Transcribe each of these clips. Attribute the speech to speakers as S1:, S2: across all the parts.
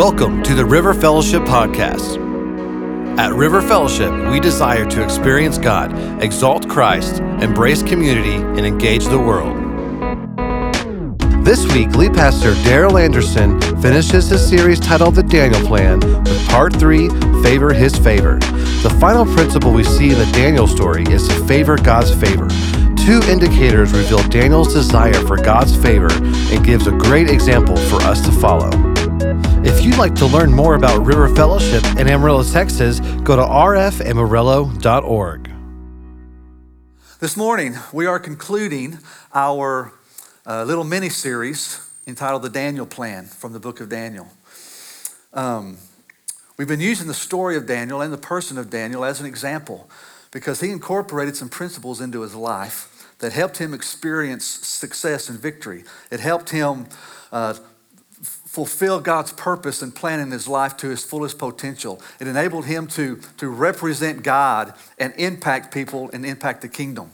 S1: Welcome to the River Fellowship Podcast. At River Fellowship, we desire to experience God, exalt Christ, embrace community, and engage the world. This week, lead pastor Daryl Anderson finishes his series titled The Daniel Plan with part three Favor His Favor. The final principle we see in the Daniel story is to favor God's favor. Two indicators reveal Daniel's desire for God's favor and gives a great example for us to follow. If you'd like to learn more about River Fellowship in Amarillo, Texas, go to rfamarillo.org.
S2: This morning, we are concluding our uh, little mini series entitled The Daniel Plan from the book of Daniel. Um, we've been using the story of Daniel and the person of Daniel as an example because he incorporated some principles into his life that helped him experience success and victory. It helped him uh, fulfill God's purpose and plan in his life to his fullest potential. It enabled him to, to represent God and impact people and impact the kingdom.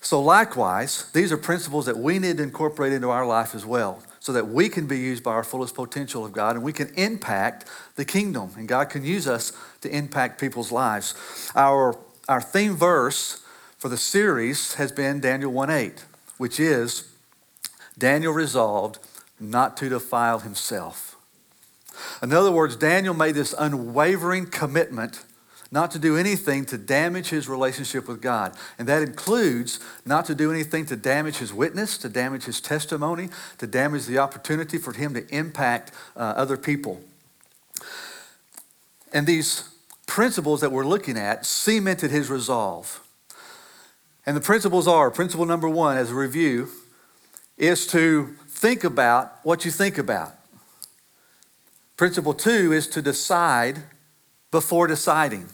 S2: So, likewise, these are principles that we need to incorporate into our life as well so that we can be used by our fullest potential of God and we can impact the kingdom. And God can use us to impact people's lives. Our, our theme verse for the series has been Daniel 1 8, which is Daniel resolved not to defile himself. In other words, Daniel made this unwavering commitment not to do anything to damage his relationship with God. And that includes not to do anything to damage his witness, to damage his testimony, to damage the opportunity for him to impact uh, other people. And these principles that we're looking at cemented his resolve. And the principles are principle number one, as a review, is to think about what you think about. Principle two is to decide before deciding.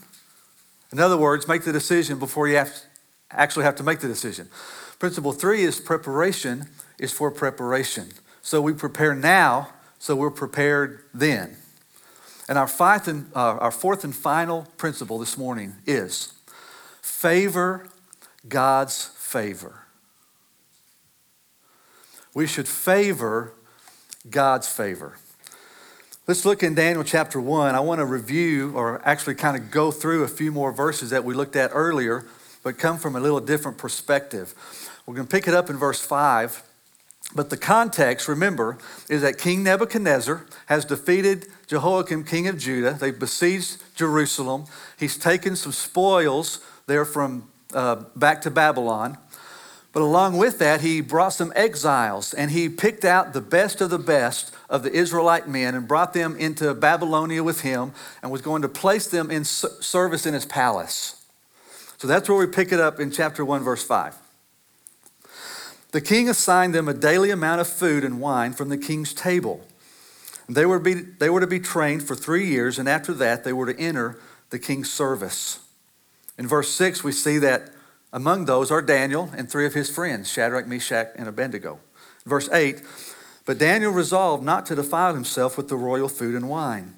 S2: In other words, make the decision before you have actually have to make the decision. Principle three is preparation is for preparation. So we prepare now, so we're prepared then. And our, fourth and, uh, our fourth and final principle this morning is favor God's favor. We should favor God's favor. Let's look in Daniel chapter 1. I want to review or actually kind of go through a few more verses that we looked at earlier, but come from a little different perspective. We're going to pick it up in verse 5. But the context, remember, is that King Nebuchadnezzar has defeated Jehoiakim, king of Judah. They've besieged Jerusalem. He's taken some spoils there from uh, back to Babylon. But along with that, he brought some exiles and he picked out the best of the best of the Israelite men and brought them into Babylonia with him and was going to place them in service in his palace. So that's where we pick it up in chapter 1, verse 5. The king assigned them a daily amount of food and wine from the king's table. They were, be, they were to be trained for three years, and after that, they were to enter the king's service. In verse 6, we see that among those are Daniel and three of his friends, Shadrach, Meshach, and Abednego. Verse 8 But Daniel resolved not to defile himself with the royal food and wine.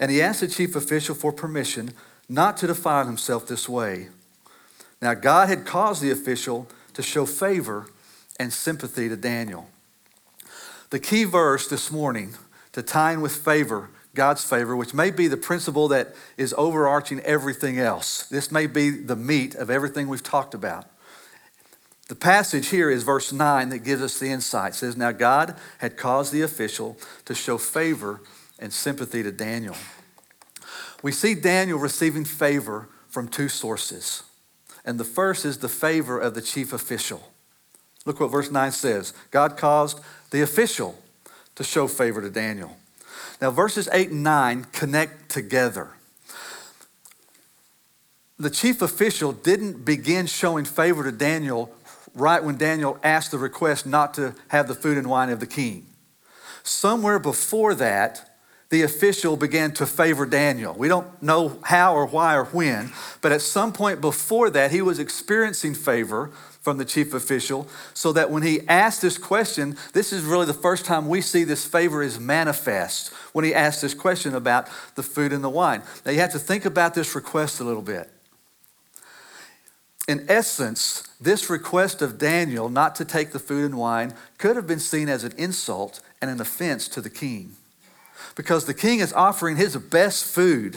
S2: And he asked the chief official for permission not to defile himself this way. Now, God had caused the official to show favor and sympathy to Daniel. The key verse this morning to tie in with favor God's favor, which may be the principle that is overarching everything else. This may be the meat of everything we've talked about. The passage here is verse 9 that gives us the insight. It says, Now God had caused the official to show favor and sympathy to Daniel. We see Daniel receiving favor from two sources. And the first is the favor of the chief official. Look what verse 9 says God caused the official to show favor to Daniel. Now, verses 8 and 9 connect together. The chief official didn't begin showing favor to Daniel right when Daniel asked the request not to have the food and wine of the king. Somewhere before that, the official began to favor Daniel. We don't know how or why or when, but at some point before that, he was experiencing favor from the chief official so that when he asked this question, this is really the first time we see this favor is manifest when he asked this question about the food and the wine. Now you have to think about this request a little bit. In essence, this request of Daniel not to take the food and wine could have been seen as an insult and an offense to the king. because the king is offering his best food,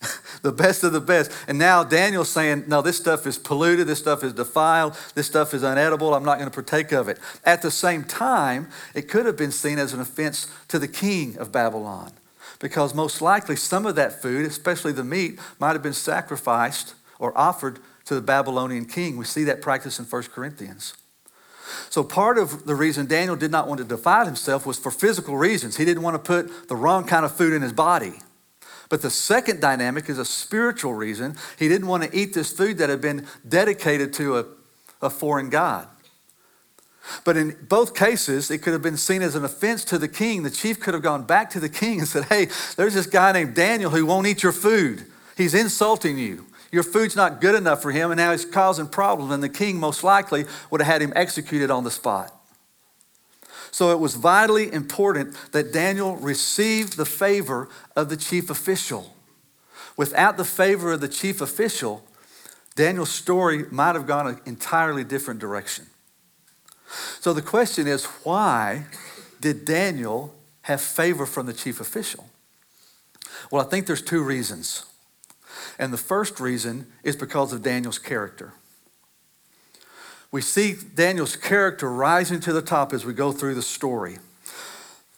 S2: the best of the best. And now Daniel's saying, No, this stuff is polluted, this stuff is defiled, this stuff is unedible, I'm not going to partake of it. At the same time, it could have been seen as an offense to the king of Babylon, because most likely some of that food, especially the meat, might have been sacrificed or offered to the Babylonian king. We see that practice in 1 Corinthians. So, part of the reason Daniel did not want to defile himself was for physical reasons. He didn't want to put the wrong kind of food in his body. But the second dynamic is a spiritual reason. He didn't want to eat this food that had been dedicated to a, a foreign God. But in both cases, it could have been seen as an offense to the king. The chief could have gone back to the king and said, Hey, there's this guy named Daniel who won't eat your food. He's insulting you. Your food's not good enough for him, and now he's causing problems. And the king most likely would have had him executed on the spot. So it was vitally important that Daniel received the favor of the chief official. Without the favor of the chief official, Daniel's story might have gone an entirely different direction. So the question is why did Daniel have favor from the chief official? Well, I think there's two reasons. And the first reason is because of Daniel's character. We see Daniel's character rising to the top as we go through the story.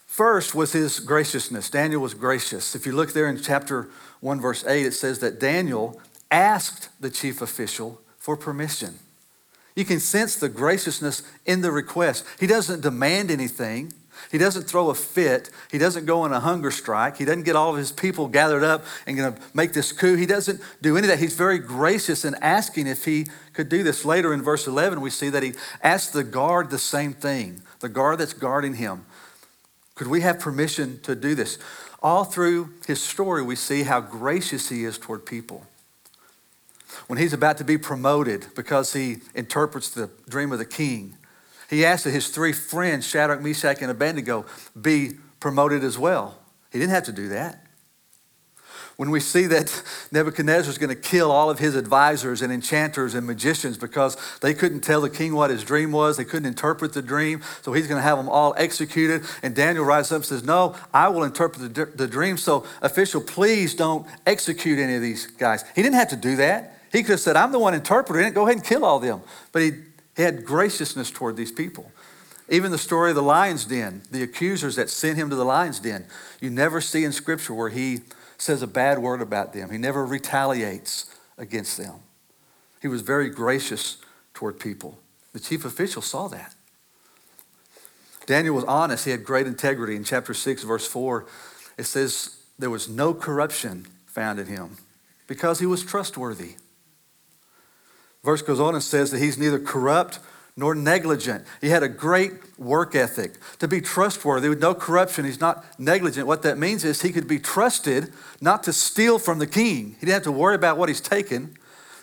S2: First was his graciousness. Daniel was gracious. If you look there in chapter 1, verse 8, it says that Daniel asked the chief official for permission. You can sense the graciousness in the request. He doesn't demand anything. He doesn't throw a fit. He doesn't go on a hunger strike. He doesn't get all of his people gathered up and going to make this coup. He doesn't do any of that. He's very gracious in asking if he could do this. Later in verse 11, we see that he asked the guard the same thing, the guard that's guarding him. Could we have permission to do this? All through his story, we see how gracious he is toward people. When he's about to be promoted because he interprets the dream of the king, he asked that his three friends, Shadrach, Meshach, and Abednego, be promoted as well. He didn't have to do that. When we see that Nebuchadnezzar is going to kill all of his advisors and enchanters and magicians because they couldn't tell the king what his dream was, they couldn't interpret the dream, so he's going to have them all executed. And Daniel rises up and says, No, I will interpret the, the dream. So, official, please don't execute any of these guys. He didn't have to do that. He could have said, I'm the one interpreting it, go ahead and kill all them. But he he had graciousness toward these people. Even the story of the lion's den, the accusers that sent him to the lion's den, you never see in Scripture where he says a bad word about them. He never retaliates against them. He was very gracious toward people. The chief official saw that. Daniel was honest. He had great integrity. In chapter 6, verse 4, it says there was no corruption found in him because he was trustworthy. Verse goes on and says that he's neither corrupt nor negligent. He had a great work ethic. To be trustworthy with no corruption, he's not negligent. What that means is he could be trusted not to steal from the king. He didn't have to worry about what he's taken,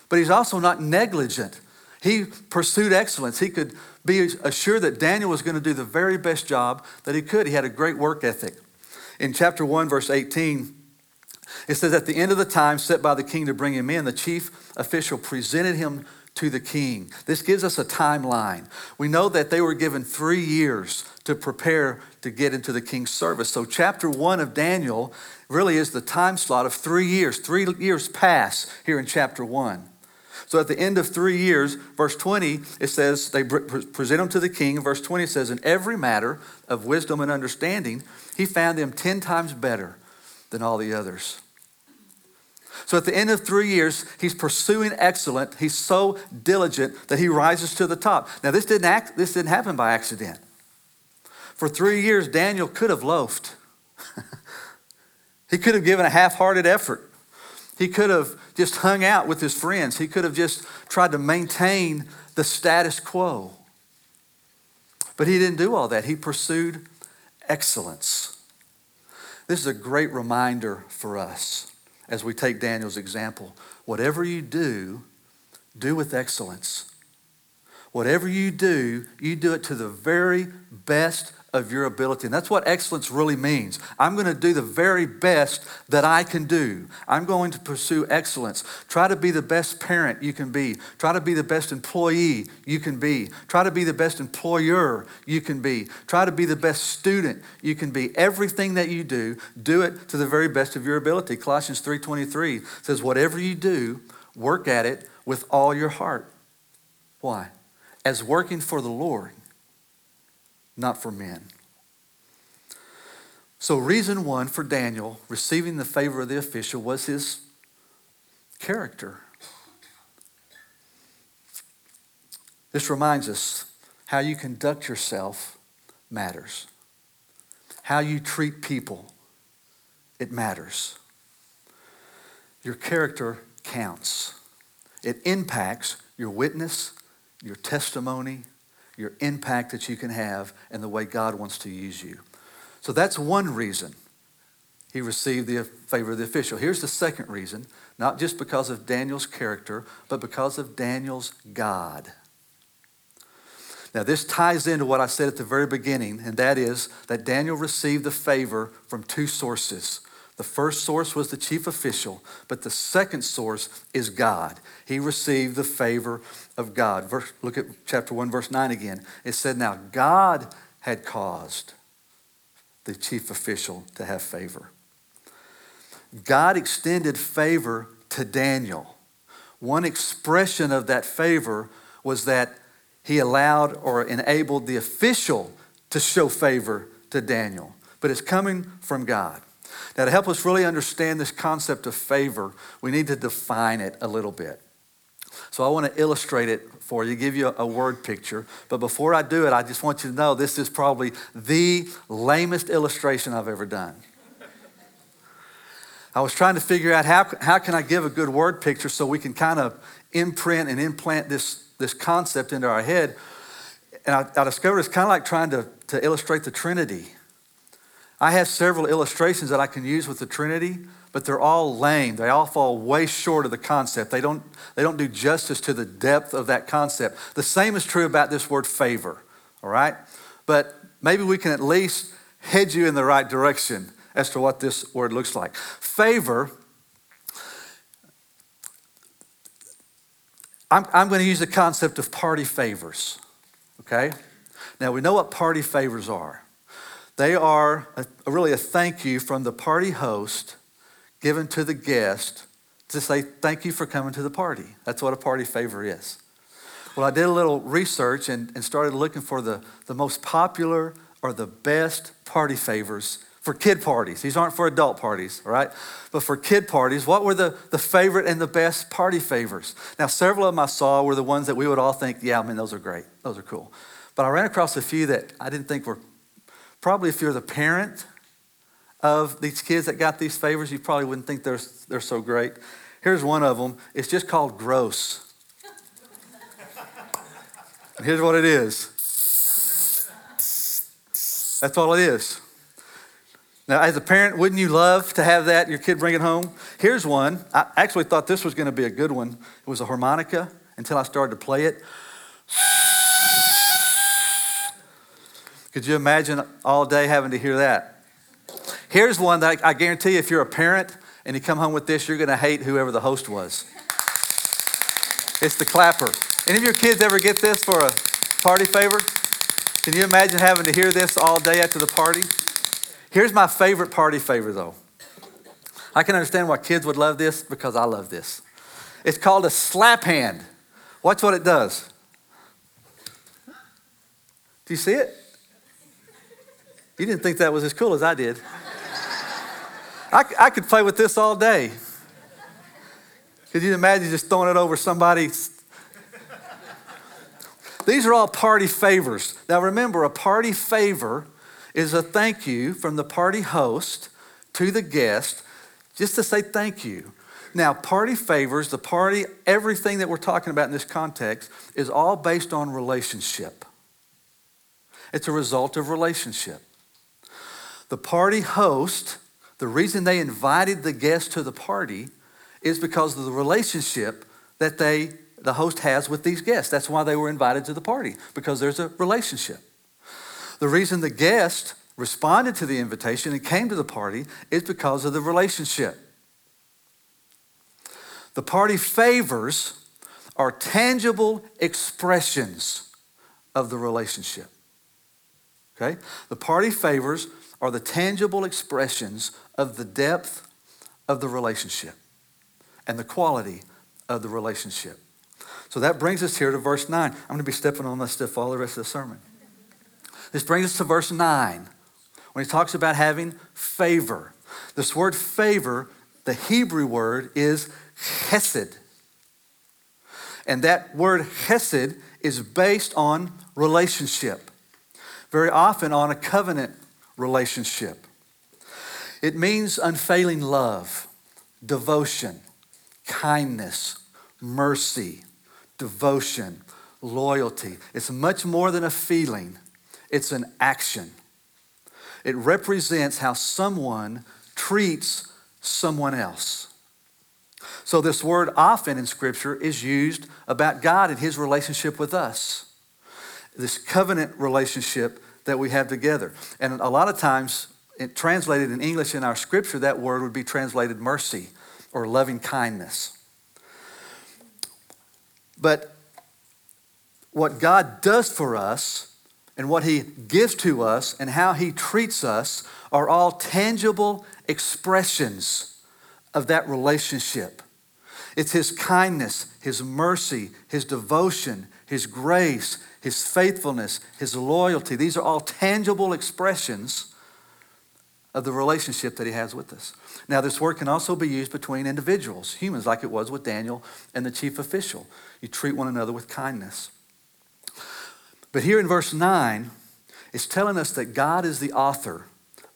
S2: but he's also not negligent. He pursued excellence. He could be assured that Daniel was going to do the very best job that he could. He had a great work ethic. In chapter 1, verse 18, it says, At the end of the time set by the king to bring him in, the chief official presented him to the king. This gives us a timeline. We know that they were given three years to prepare to get into the king's service. So, chapter one of Daniel really is the time slot of three years. Three years pass here in chapter one. So at the end of three years, verse 20, it says, they present them to the king. Verse 20 says, In every matter of wisdom and understanding, he found them 10 times better than all the others. So at the end of three years, he's pursuing excellent. He's so diligent that he rises to the top. Now, this didn't, act, this didn't happen by accident. For three years, Daniel could have loafed. he could have given a half hearted effort. He could have just hung out with his friends. He could have just tried to maintain the status quo. But he didn't do all that. He pursued excellence. This is a great reminder for us as we take Daniel's example. Whatever you do, do with excellence. Whatever you do, you do it to the very best of your ability. And that's what excellence really means. I'm going to do the very best that I can do. I'm going to pursue excellence. Try to be the best parent you can be. Try to be the best employee you can be. Try to be the best employer you can be. Try to be the best student you can be. Everything that you do, do it to the very best of your ability. Colossians 3:23 says whatever you do, work at it with all your heart. Why? As working for the Lord not for men. So, reason one for Daniel receiving the favor of the official was his character. This reminds us how you conduct yourself matters. How you treat people, it matters. Your character counts. It impacts your witness, your testimony, your impact that you can have, and the way God wants to use you. So that's one reason he received the favor of the official. Here's the second reason not just because of Daniel's character, but because of Daniel's God. Now, this ties into what I said at the very beginning, and that is that Daniel received the favor from two sources. The first source was the chief official, but the second source is God. He received the favor of God. Verse, look at chapter 1, verse 9 again. It said, Now God had caused the chief official to have favor. God extended favor to Daniel. One expression of that favor was that he allowed or enabled the official to show favor to Daniel. But it's coming from God. Now, to help us really understand this concept of favor, we need to define it a little bit. So, I want to illustrate it for you, give you a word picture. But before I do it, I just want you to know this is probably the lamest illustration I've ever done. I was trying to figure out how, how can I give a good word picture so we can kind of imprint and implant this, this concept into our head. And I, I discovered it's kind of like trying to, to illustrate the Trinity. I have several illustrations that I can use with the Trinity, but they're all lame. They all fall way short of the concept. They don't, they don't do justice to the depth of that concept. The same is true about this word favor, all right? But maybe we can at least head you in the right direction as to what this word looks like. Favor, I'm, I'm going to use the concept of party favors, okay? Now, we know what party favors are. They are a, really a thank you from the party host given to the guest to say thank you for coming to the party. That's what a party favor is. Well, I did a little research and, and started looking for the, the most popular or the best party favors for kid parties. These aren't for adult parties, all right? But for kid parties, what were the, the favorite and the best party favors? Now, several of them I saw were the ones that we would all think, yeah, I mean, those are great. Those are cool. But I ran across a few that I didn't think were Probably if you're the parent of these kids that got these favors, you probably wouldn't think they're, they're so great. Here's one of them. It's just called gross. and here's what it is. That's all it is. Now, as a parent, wouldn't you love to have that, your kid bring it home? Here's one. I actually thought this was going to be a good one. It was a harmonica until I started to play it. Could you imagine all day having to hear that? Here's one that I guarantee you, if you're a parent and you come home with this, you're going to hate whoever the host was. It's the clapper. Any of your kids ever get this for a party favor? Can you imagine having to hear this all day after the party? Here's my favorite party favor, though. I can understand why kids would love this because I love this. It's called a slap hand. Watch what it does. Do you see it? You didn't think that was as cool as I did. I, I could play with this all day. Could you imagine just throwing it over somebody? These are all party favors. Now remember, a party favor is a thank you from the party host to the guest just to say thank you. Now, party favors, the party, everything that we're talking about in this context is all based on relationship. It's a result of relationship. The party host, the reason they invited the guest to the party is because of the relationship that they the host has with these guests. That's why they were invited to the party, because there's a relationship. The reason the guest responded to the invitation and came to the party is because of the relationship. The party favors are tangible expressions of the relationship. Okay? The party favors are the tangible expressions of the depth of the relationship and the quality of the relationship. So that brings us here to verse 9. I'm going to be stepping on this stuff all the rest of the sermon. This brings us to verse 9 when he talks about having favor. This word favor, the Hebrew word is chesed. And that word chesed is based on relationship, very often on a covenant relationship. It means unfailing love, devotion, kindness, mercy, devotion, loyalty. It's much more than a feeling, it's an action. It represents how someone treats someone else. So, this word often in Scripture is used about God and His relationship with us, this covenant relationship that we have together. And a lot of times, it, translated in English in our Scripture, that word would be translated mercy or loving kindness. But what God does for us and what He gives to us and how He treats us are all tangible expressions of that relationship. It's His kindness, His mercy, His devotion, His grace, His faithfulness, His loyalty. These are all tangible expressions of the relationship that He has with us. Now, this word can also be used between individuals, humans, like it was with Daniel and the chief official. You treat one another with kindness. But here in verse 9, it's telling us that God is the author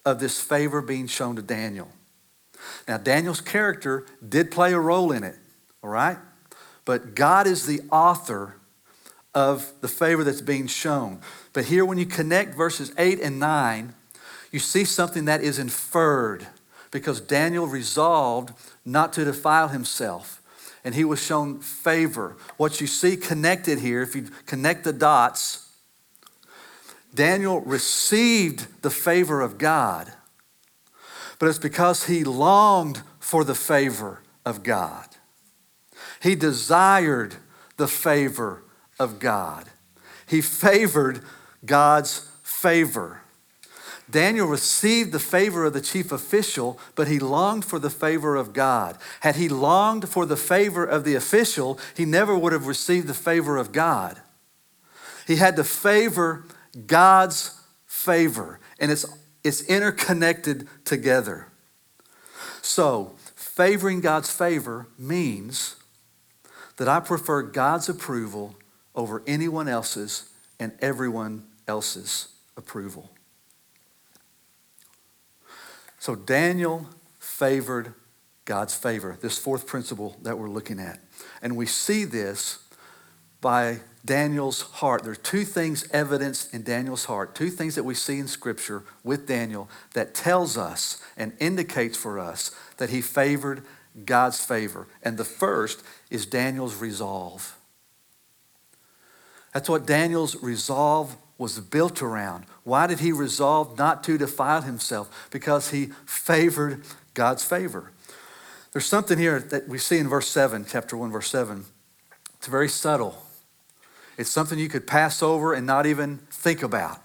S2: of this favor being shown to Daniel. Now, Daniel's character did play a role in it, all right? But God is the author of the favor that's being shown. But here, when you connect verses 8 and 9, you see something that is inferred because Daniel resolved not to defile himself and he was shown favor. What you see connected here, if you connect the dots, Daniel received the favor of God, but it's because he longed for the favor of God. He desired the favor of God. He favored God's favor. Daniel received the favor of the chief official, but he longed for the favor of God. Had he longed for the favor of the official, he never would have received the favor of God. He had to favor God's favor, and it's, it's interconnected together. So, favoring God's favor means that I prefer God's approval over anyone else's and everyone else's approval. So Daniel favored God's favor, this fourth principle that we're looking at. And we see this by Daniel's heart. There are two things evidenced in Daniel's heart, two things that we see in Scripture with Daniel that tells us and indicates for us that he favored God's favor. And the first is Daniel's resolve. That's what Daniel's resolve was built around. Why did he resolve not to defile himself? Because he favored God's favor. There's something here that we see in verse 7, chapter 1, verse 7. It's very subtle. It's something you could pass over and not even think about.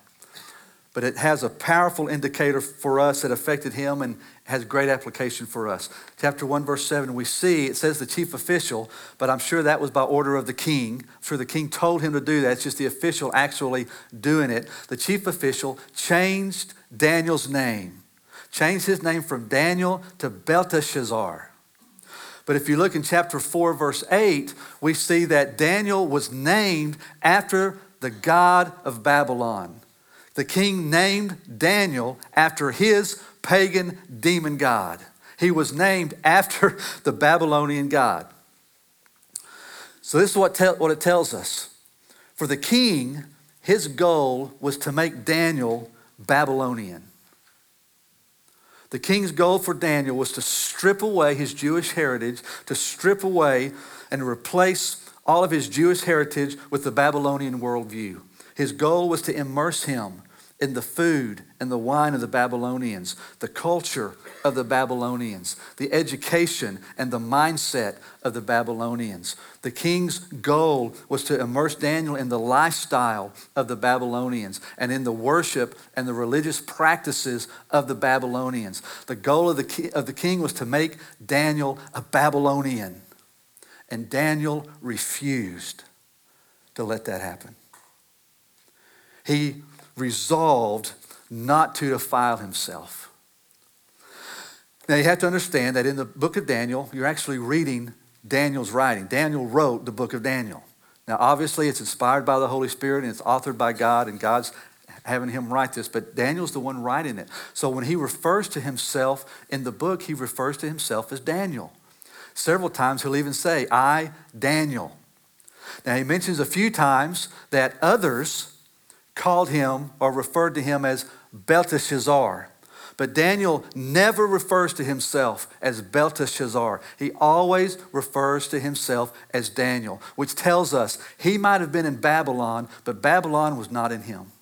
S2: But it has a powerful indicator for us that affected him and has great application for us. Chapter 1, verse 7, we see it says the chief official, but I'm sure that was by order of the king. Sure the king told him to do that. It's just the official actually doing it. The chief official changed Daniel's name, changed his name from Daniel to Belteshazzar. But if you look in chapter 4, verse 8, we see that Daniel was named after the God of Babylon. The king named Daniel after his pagan demon god. He was named after the Babylonian god. So, this is what, te- what it tells us. For the king, his goal was to make Daniel Babylonian. The king's goal for Daniel was to strip away his Jewish heritage, to strip away and replace all of his Jewish heritage with the Babylonian worldview. His goal was to immerse him in the food and the wine of the Babylonians, the culture of the Babylonians, the education and the mindset of the Babylonians. The king's goal was to immerse Daniel in the lifestyle of the Babylonians and in the worship and the religious practices of the Babylonians. The goal of the, of the king was to make Daniel a Babylonian. And Daniel refused to let that happen. He resolved not to defile himself. Now, you have to understand that in the book of Daniel, you're actually reading Daniel's writing. Daniel wrote the book of Daniel. Now, obviously, it's inspired by the Holy Spirit and it's authored by God, and God's having him write this, but Daniel's the one writing it. So when he refers to himself in the book, he refers to himself as Daniel. Several times he'll even say, I, Daniel. Now, he mentions a few times that others called him or referred to him as Belteshazzar. But Daniel never refers to himself as Belteshazzar. He always refers to himself as Daniel, which tells us he might have been in Babylon, but Babylon was not in him.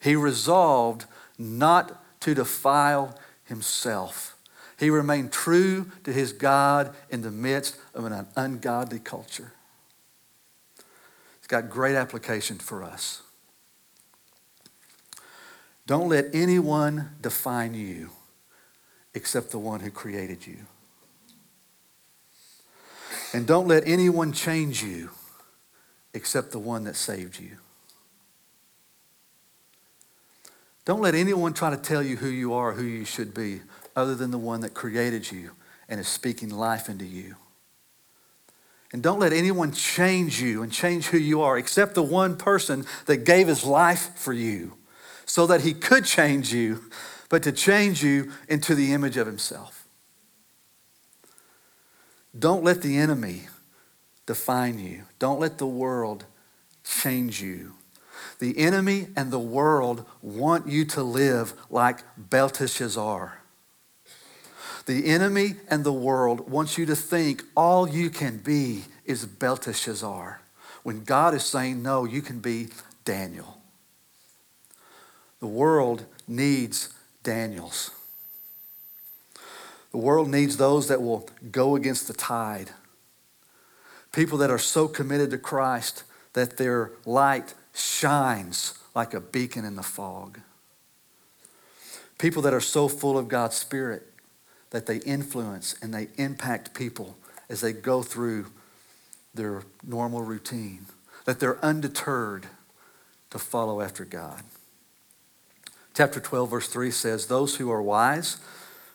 S2: He resolved not to defile himself. He remained true to his God in the midst of an ungodly culture. It's got great application for us. Don't let anyone define you except the one who created you. And don't let anyone change you except the one that saved you. Don't let anyone try to tell you who you are, who you should be, other than the one that created you and is speaking life into you. And don't let anyone change you and change who you are except the one person that gave his life for you so that he could change you, but to change you into the image of himself. Don't let the enemy define you, don't let the world change you. The enemy and the world want you to live like Belteshazzar. The enemy and the world wants you to think all you can be is Belteshazzar, when God is saying, no, you can be Daniel. The world needs Daniels. The world needs those that will go against the tide. People that are so committed to Christ that their light shines like a beacon in the fog. People that are so full of God's Spirit that they influence and they impact people as they go through their normal routine, that they're undeterred to follow after God. Chapter 12, verse 3 says, Those who are wise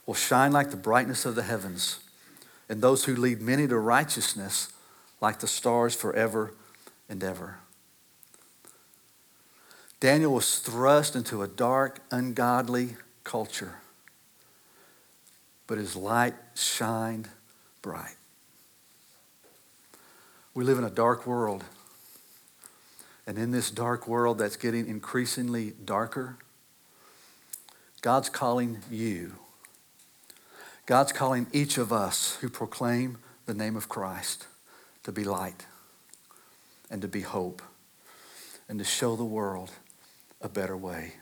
S2: will shine like the brightness of the heavens, and those who lead many to righteousness like the stars forever and ever. Daniel was thrust into a dark, ungodly culture but his light shined bright. We live in a dark world. And in this dark world that's getting increasingly darker, God's calling you. God's calling each of us who proclaim the name of Christ to be light and to be hope and to show the world a better way.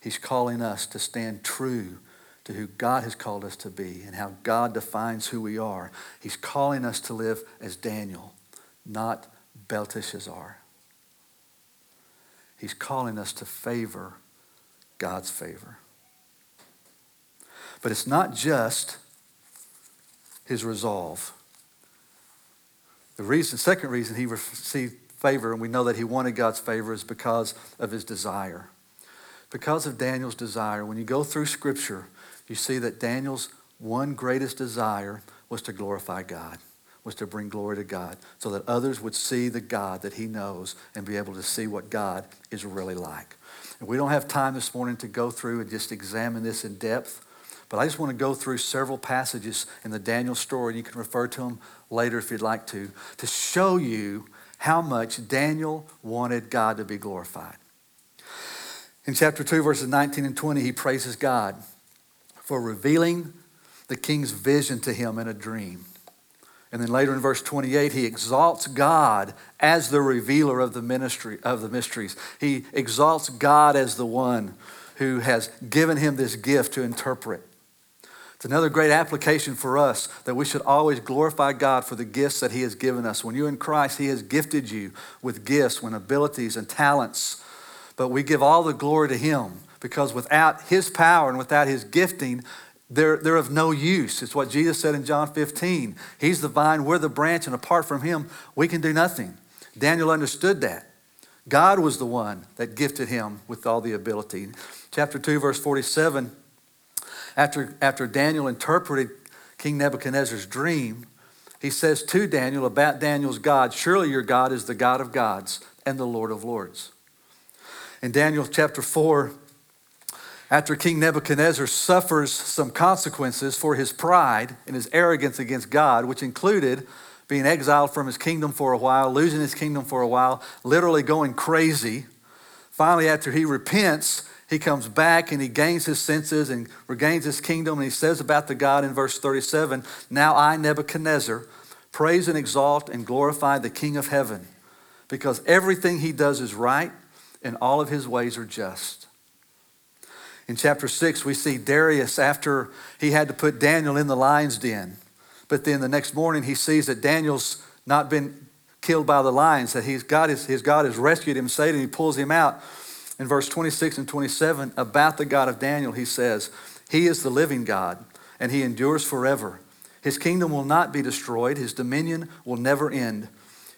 S2: He's calling us to stand true to who God has called us to be and how God defines who we are. He's calling us to live as Daniel, not Belteshazzar. He's calling us to favor God's favor. But it's not just his resolve. The reason, second reason he received favor, and we know that he wanted God's favor, is because of his desire. Because of Daniel's desire. When you go through Scripture, you see that Daniel's one greatest desire was to glorify God, was to bring glory to God, so that others would see the God that he knows and be able to see what God is really like. And we don't have time this morning to go through and just examine this in depth, but I just want to go through several passages in the Daniel story. and You can refer to them later if you'd like to, to show you how much Daniel wanted God to be glorified. In chapter 2, verses 19 and 20, he praises God for revealing the king's vision to him in a dream. And then later in verse 28, he exalts God as the revealer of the ministry of the mysteries. He exalts God as the one who has given him this gift to interpret. It's another great application for us that we should always glorify God for the gifts that He has given us. When you're in Christ, He has gifted you with gifts, with abilities and talents. But we give all the glory to Him because without His power and without His gifting, they're, they're of no use. It's what Jesus said in John 15. He's the vine, we're the branch, and apart from Him, we can do nothing. Daniel understood that. God was the one that gifted him with all the ability. Chapter 2, verse 47 after, after Daniel interpreted King Nebuchadnezzar's dream, he says to Daniel about Daniel's God, Surely your God is the God of gods and the Lord of lords. In Daniel chapter 4, after King Nebuchadnezzar suffers some consequences for his pride and his arrogance against God, which included being exiled from his kingdom for a while, losing his kingdom for a while, literally going crazy. Finally, after he repents, he comes back and he gains his senses and regains his kingdom. And he says about the God in verse 37 Now I, Nebuchadnezzar, praise and exalt and glorify the King of heaven, because everything he does is right and all of his ways are just. In chapter 6, we see Darius after he had to put Daniel in the lion's den. But then the next morning, he sees that Daniel's not been killed by the lions, that his, God has rescued him, him, he pulls him out in verse 26 and 27 about the God of Daniel, he says, He is the living God, and he endures forever. His kingdom will not be destroyed, his dominion will never end.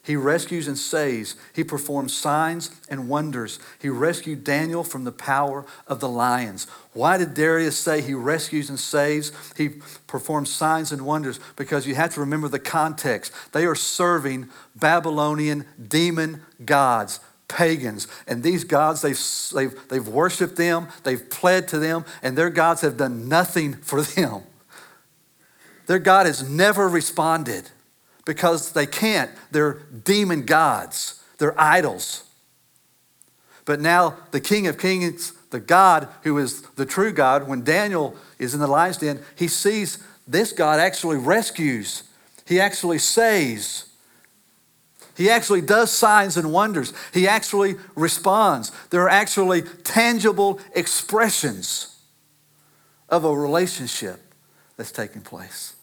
S2: He rescues and saves. He performs signs and wonders. He rescued Daniel from the power of the lions. Why did Darius say he rescues and saves? He performs signs and wonders because you have to remember the context. They are serving Babylonian demon gods pagans. And these gods, they've, they've, they've worshiped them, they've pled to them, and their gods have done nothing for them. Their God has never responded because they can't. They're demon gods, they're idols. But now the King of Kings, the God who is the true God, when Daniel is in the lion's den, he sees this God actually rescues, he actually saves. He actually does signs and wonders. He actually responds. There are actually tangible expressions of a relationship that's taking place.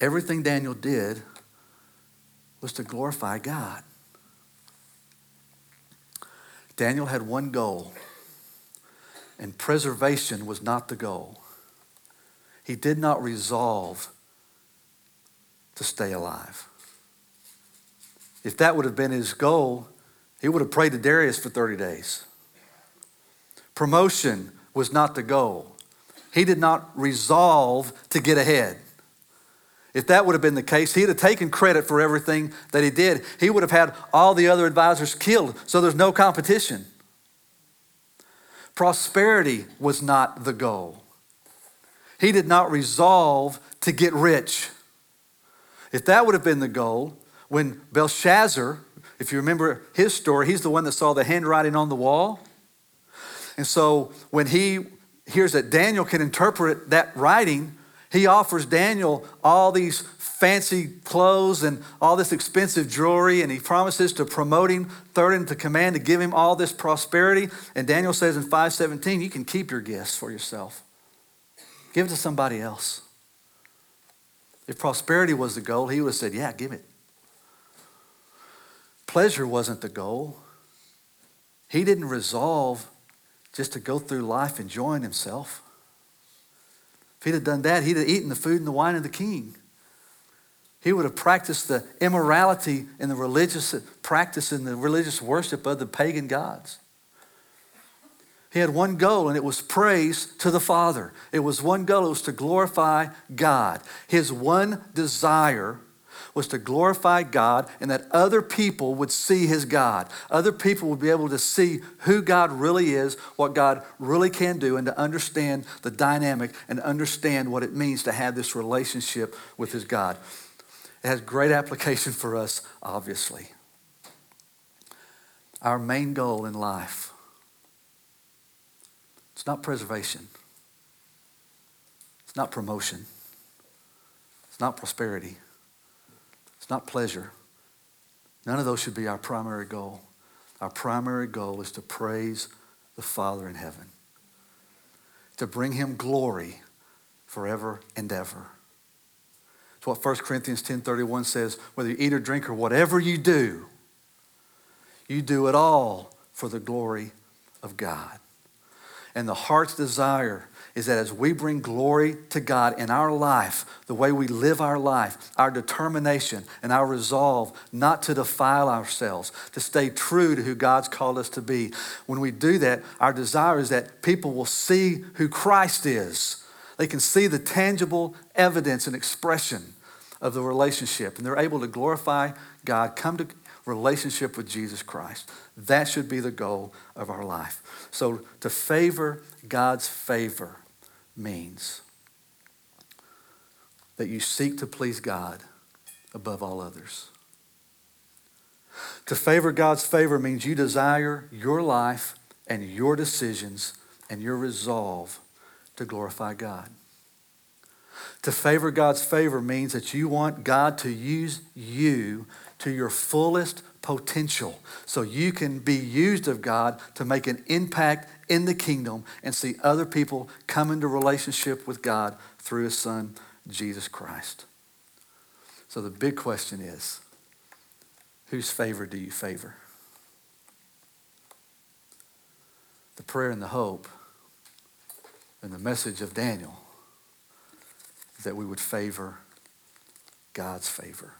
S2: Everything Daniel did was to glorify God. Daniel had one goal, and preservation was not the goal. He did not resolve to stay alive. If that would have been his goal, he would have prayed to Darius for 30 days. Promotion was not the goal. He did not resolve to get ahead. If that would have been the case, he'd have taken credit for everything that he did. He would have had all the other advisors killed, so there's no competition. Prosperity was not the goal. He did not resolve to get rich. If that would have been the goal, when Belshazzar, if you remember his story, he's the one that saw the handwriting on the wall. And so when he hears that Daniel can interpret that writing, he offers Daniel all these fancy clothes and all this expensive jewelry, and he promises to promote him third into command to give him all this prosperity. And Daniel says in 517, you can keep your gifts for yourself. Give it to somebody else. If prosperity was the goal, he would have said, Yeah, give it. Pleasure wasn't the goal. He didn't resolve just to go through life enjoying himself. If he'd have done that, he'd have eaten the food and the wine of the king. He would have practiced the immorality and the religious practice and the religious worship of the pagan gods. He had one goal, and it was praise to the Father. It was one goal, it was to glorify God. His one desire was to glorify God and that other people would see his God. Other people would be able to see who God really is, what God really can do, and to understand the dynamic and understand what it means to have this relationship with his God. It has great application for us, obviously. Our main goal in life it's not preservation. It's not promotion It's not prosperity. It's not pleasure. None of those should be our primary goal. Our primary goal is to praise the Father in heaven, to bring him glory forever and ever. It's what 1 Corinthians 10:31 says, whether you eat or drink or whatever you do, you do it all for the glory of God. And the heart's desire is that as we bring glory to God in our life, the way we live our life, our determination and our resolve not to defile ourselves, to stay true to who God's called us to be, when we do that, our desire is that people will see who Christ is. They can see the tangible evidence and expression of the relationship, and they're able to glorify God, come to relationship with Jesus Christ. That should be the goal of our life. So to favor God's favor means that you seek to please God above all others. To favor God's favor means you desire your life and your decisions and your resolve to glorify God. To favor God's favor means that you want God to use you to your fullest potential so you can be used of God to make an impact in the kingdom and see other people come into relationship with God through his son, Jesus Christ. So the big question is whose favor do you favor? The prayer and the hope and the message of Daniel that we would favor God's favor.